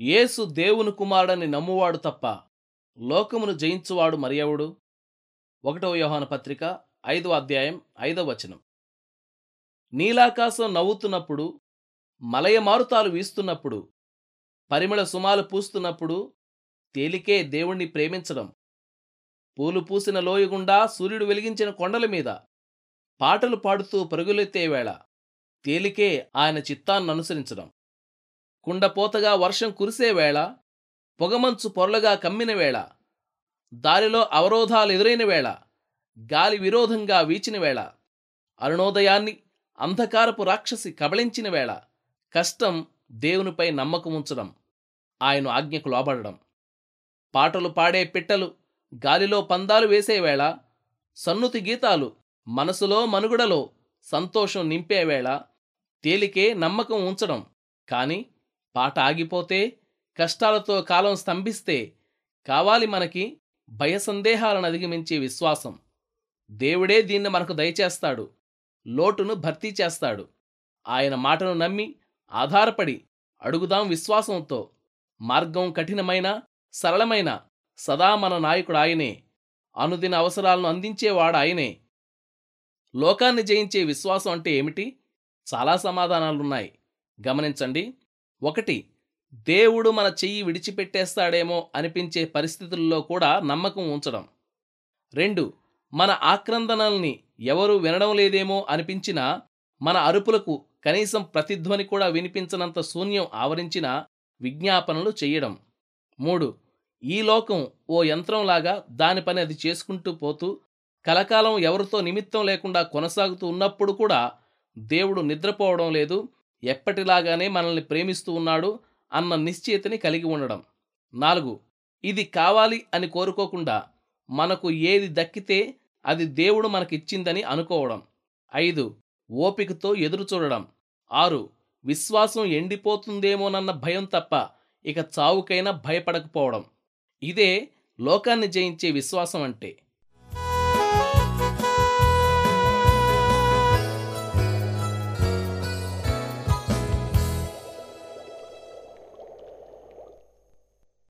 యేసు దేవుని కుమారుడని నమ్మువాడు తప్ప లోకమును జయించువాడు మరియవుడు ఒకటవ యోహాన పత్రిక ఐదవ అధ్యాయం ఐదవ వచనం. నీలాకాశం నవ్వుతున్నప్పుడు మలయ మారుతాలు వీస్తున్నప్పుడు పరిమళ సుమాలు పూస్తున్నప్పుడు తేలికే దేవుణ్ణి ప్రేమించడం పూలు పూసిన లోయగుండా సూర్యుడు వెలిగించిన కొండల మీద పాటలు పాడుతూ పరుగులెత్తే వేళ తేలికే ఆయన చిత్తాన్ననుసరించడం కుండపోతగా వర్షం కురిసే వేళ పొగమంచు పొరలుగా కమ్మిన వేళ దారిలో అవరోధాలు ఎదురైన వేళ గాలి విరోధంగా వీచిన వేళ అరుణోదయాన్ని అంధకారపు రాక్షసి కబళించిన వేళ కష్టం దేవునిపై నమ్మకం ఉంచడం ఆయన ఆజ్ఞకు లోబడడం. పాటలు పాడే పిట్టలు గాలిలో పందాలు వేసేవేళ సన్నుతి గీతాలు మనసులో మనుగుడలో సంతోషం నింపేవేళ తేలికే నమ్మకం ఉంచడం. కాని పాట ఆగిపోతే కష్టాలతో కాలం స్తంభిస్తే కావాలి మనకి భయ సందేహాలను అధిగమించే విశ్వాసం. దేవుడే దీన్ని మనకు దయచేస్తాడు. లోటును భర్తీ చేస్తాడు. ఆయన మాటను నమ్మి ఆధారపడి అడుగుదాం విశ్వాసంతో. మార్గం కఠినమైన సరళమైన సదా మన నాయకుడు ఆయనే. అనుదిన అవసరాలను అందించేవాడు ఆయనే. లోకాన్ని జయించే విశ్వాసం అంటే ఏమిటి? చాలా సమాధానాలున్నాయి. గమనించండి. ఒకటి దేవుడు మన చెయ్యి విడిచిపెట్టేస్తాడేమో అనిపించే పరిస్థితుల్లో కూడా నమ్మకం ఉంచడం. రెండు మన ఆక్రందనల్ని ఎవరు వినడం లేదేమో అనిపించినా మన అరుపులకు కనీసం ప్రతిధ్వని కూడా వినిపించనంత శూన్యం ఆవరించిన విజ్ఞాపనలు చెయ్యడం. మూడు ఈ లోకం ఓ యంత్రంలాగా దాని పని అది చేసుకుంటూ పోతూ కలకాలం ఎవరితో నిమిత్తం లేకుండా కొనసాగుతూ ఉన్నప్పుడు కూడా దేవుడు నిద్రపోవడం లేదు ఎప్పటిలాగానే మనల్ని ప్రేమిస్తూ ఉన్నాడు అన్న నిశ్చయితని కలిగి ఉండడం. నాలుగు ఇది కావాలి అని కోరుకోకుండా మనకు ఏది దక్కితే అది దేవుడు మనకిచ్చిందని అనుకోవడం. ఐదు ఓపికతో ఎదురు చూడడం ఆరు విశ్వాసం ఎండిపోతుందేమోనన్న భయం తప్ప ఇక చావుకైనా భయపడకపోవడం. ఇదే లోకాన్ని జయించే విశ్వాసం అంటే.